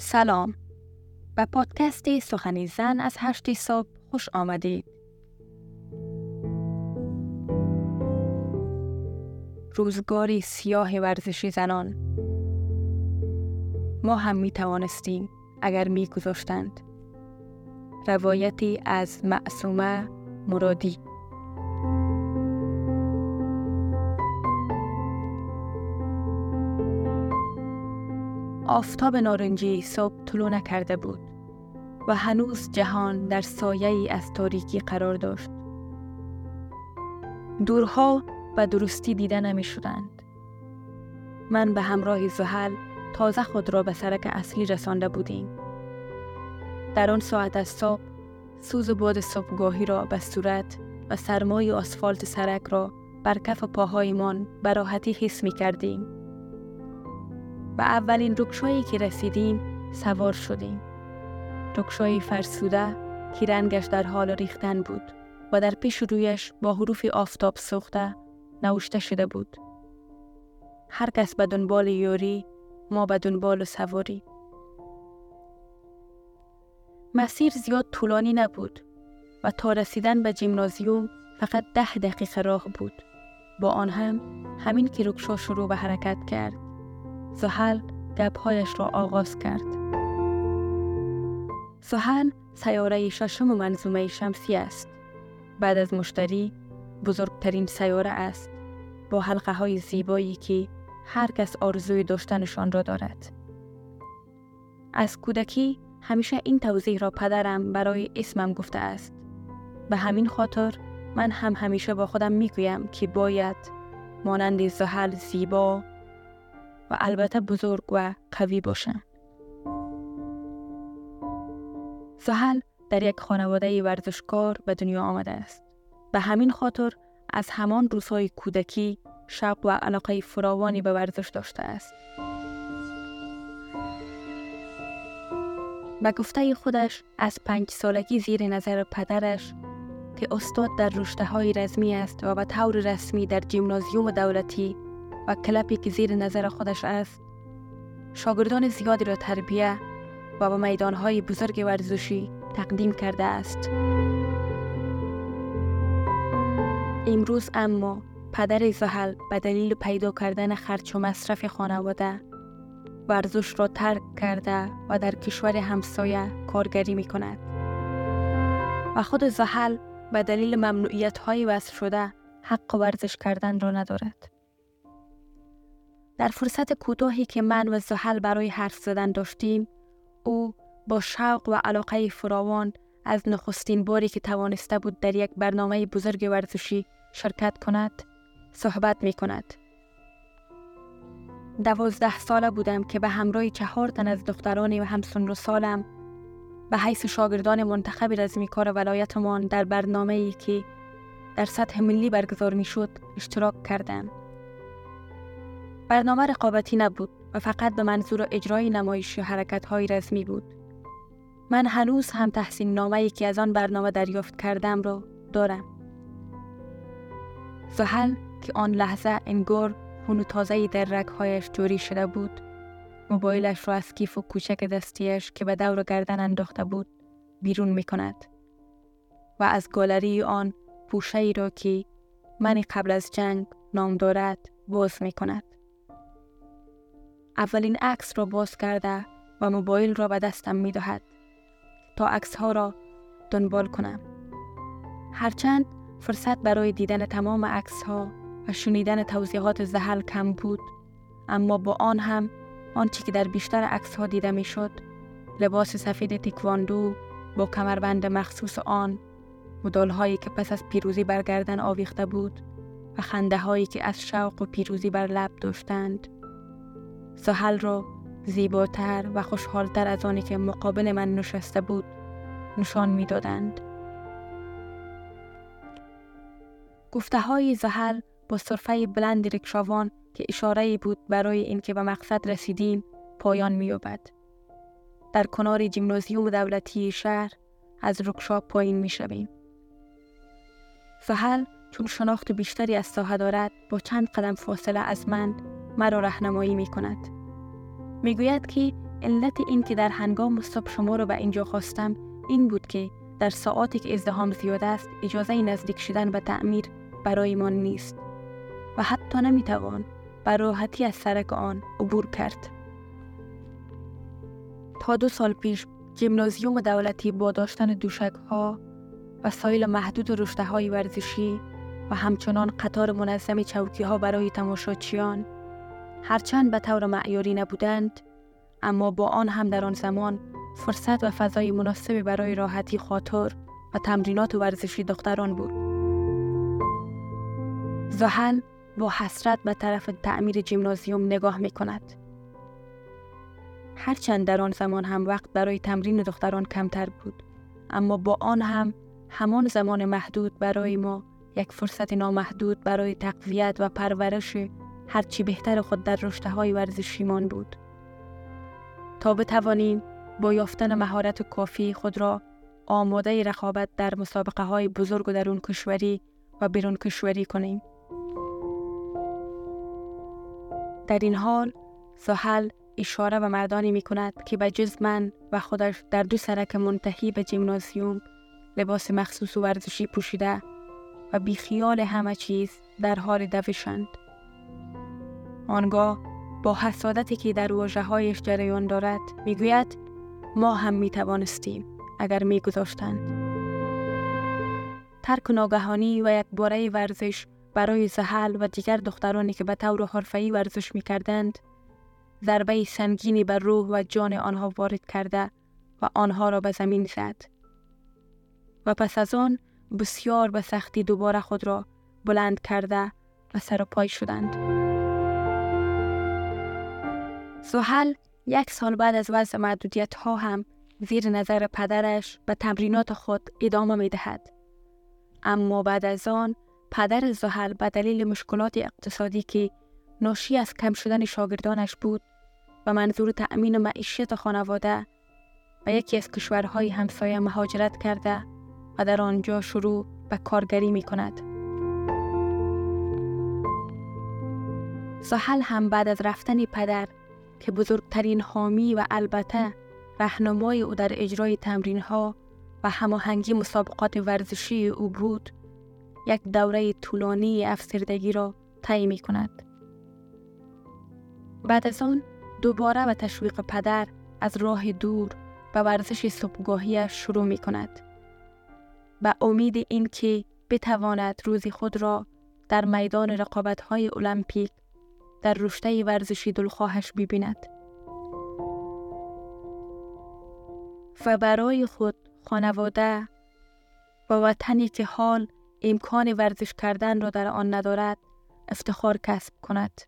سلام به پادکست سخنی زن از هشتی صبح خوش آمدید. روزگاری سیاه ورزشی زنان ما هم می توانستیم اگر می گذاشتند. روایتی از معصومه مرادی آفتاب نارنجی صبح طلوع نکرده بود و هنوز جهان در سایه ای از تاریکی قرار داشت. دورها و درستی دیده نمی شدند. من به همراه زحل تازه خود را به سرک اصلی رسانده بودیم. در آن ساعت از صبح سوز باد صبحگاهی را به صورت و سرمای آسفالت سرک را بر کف پاهایمان براحتی حس می کردیم. به اولین رکشایی که رسیدیم سوار شدیم. رکشایی فرسوده که رنگش در حال ریختن بود و در پیش رویش با حروف آفتاب سوخته نوشته شده بود. هر کس به دنبال یوری ما به دنبال سواری. مسیر زیاد طولانی نبود و تا رسیدن به جیمنازیوم فقط ده دقیقه راه بود. با آن هم همین که رکشا شروع به حرکت کرد زحل گبهایش را آغاز کرد. زحل سیاره ششم منظومه شمسی است. بعد از مشتری بزرگترین سیاره است با حلقه های زیبایی که هر کس آرزوی داشتنشان را دارد. از کودکی همیشه این توضیح را پدرم برای اسمم گفته است. به همین خاطر من هم همیشه با خودم می‌گویم که باید مانند زحل زیبا و البته بزرگ و قوی باشند. سهل در یک خانواده ورزشکار به دنیا آمده است. به همین خاطر از همان روزهای کودکی شوق و علاقه فراوانی به ورزش داشته است. به گفته خودش از پنج سالگی زیر نظر پدرش که استاد در رشته های رزمی است و به طور رسمی در جیمنازیوم دولتی و کلپی که زیر نظر خودش است. شاگردان زیادی را تربیه و به میدانهای بزرگ ورزشی تقدیم کرده است. امروز اما پدر زحل به دلیل پیدا کردن خرچ و مصرف خانواده ورزش را ترک کرده و در کشور همسایه کارگری می کند. و خود زحل به دلیل ممنوعیت های وضع شده حق ورزش کردن را ندارد. در فرصت کوتاهی که من و زحل برای حرف زدن داشتیم او با شوق و علاقه فراوان از نخستین باری که توانسته بود در یک برنامه بزرگ ورزشی شرکت کند صحبت می کند. دوازده ساله بودم که به همراه چهار تن از دختران و همسن و سالم به حیث شاگردان منتخب رزمی کار ولایتمان در برنامه ای که در سطح ملی برگزار می شد اشتراک کردم. برنامه رقابتی نبود و فقط به منظور اجرای نمایش و حرکت های رسمی بود. من هنوز هم تحسین نامه که از آن برنامه دریافت کردم را دارم. زحل که آن لحظه انگار خون تازه در رگهایش جوری شده بود موبایلش را از کیف و کوچک دستیش که به دور گردن انداخته بود بیرون می کند و از گالری آن پوشه ای را که من قبل از جنگ نام دارد باز می کند. اولین عکس را باز کرده و موبایل را به دستم می دهد تا عکس ها را دنبال کنم. هرچند فرصت برای دیدن تمام عکس ها و شنیدن توضیحات زحل کم بود اما با آن هم آنچه که در بیشتر عکس ها دیده می شد لباس سفید تیکواندو با کمربند مخصوص آن مدال هایی که پس از پیروزی برگردن آویخته بود و خنده هایی که از شوق و پیروزی بر لب داشتند سهل را زیباتر و خوشحالتر از آنی که مقابل من نشسته بود نشان می‌دادند. گفته های زحل با صرفه بلند رکشاوان که اشاره بود برای اینکه به مقصد رسیدیم پایان مییابد. در کنار جیمنازیوم دولتی شهر از رکشا پایین می‌شویم. زحل چون شناخت بیشتری از ساحه دارد با چند قدم فاصله از من مرا رهنمایی می کند. می گوید که علت این که در هنگام صبح شما رو به اینجا خواستم این بود که در ساعاتی که ازدهام زیاد است اجازه نزدیک شدن به تعمیر برایمان نیست و حتی نمی‌توان بر راحتی از سرک آن عبور کرد. تا دو سال پیش جیمنازیوم دولتی با داشتن دوشک ها و سایل محدود رشته های ورزشی و همچنان قطار منظم چوکی ها برای تماشاچیان هرچند به طور معیاری نبودند اما با آن هم در آن زمان فرصت و فضای مناسبی برای راحتی خاطر و تمرینات ورزشی دختران بود. زحل با حسرت به طرف تعمیر جیمنازیوم نگاه می کند. هرچند در آن زمان هم وقت برای تمرین دختران کمتر بود اما با آن هم همان زمان محدود برای ما یک فرصت نامحدود برای تقویت و پرورش هرچی بهتر خود در رشته های ورزشیمان بود تا بتوانیم با یافتن مهارت کافی خود را آماده رقابت در مسابقه های بزرگ و درون کشوری و بیرون کشوری کنیم در این حال سهل اشاره به مردانی می کند که به جز من و خودش در دو سرک منتهی به جیمنازیوم لباس مخصوص و ورزشی پوشیده و بیخیال همه چیز در حال دوشند. آنگاه با حسادتی که در واجه هایش جریان دارد می‌گوید ما هم می توانستیم اگر می گذاشتند. ترک ناگهانی و یک باره ورزش برای زحل و دیگر دخترانی که به طور حرفه‌ای ورزش می کردند ضربه سنگینی بر روح و جان آنها وارد کرده و آنها را به زمین زد و پس از آن بسیار به سختی دوباره خود را بلند کرده و سر و پای شدند سوحل یک سال بعد از وضع محدودیت ها هم زیر نظر پدرش به تمرینات خود ادامه می دهد. اما بعد از آن پدر زحل به دلیل مشکلات اقتصادی که ناشی از کم شدن شاگردانش بود و منظور تأمین معیشت خانواده و یکی از کشورهای همسایه مهاجرت کرده و در آنجا شروع به کارگری می کند. سحل هم بعد از رفتن پدر که بزرگترین حامی و البته رهنمای او در اجرای تمرین ها و هماهنگی مسابقات ورزشی او بود یک دوره طولانی افسردگی را طی می کند. بعد از آن دوباره به تشویق پدر از راه دور به ورزش صبحگاهیش شروع می کند. به امید اینکه بتواند روزی خود را در میدان رقابت های المپیک در رشته ورزشی دلخواهش ببیند. و برای خود خانواده و وطنی که حال امکان ورزش کردن را در آن ندارد افتخار کسب کند.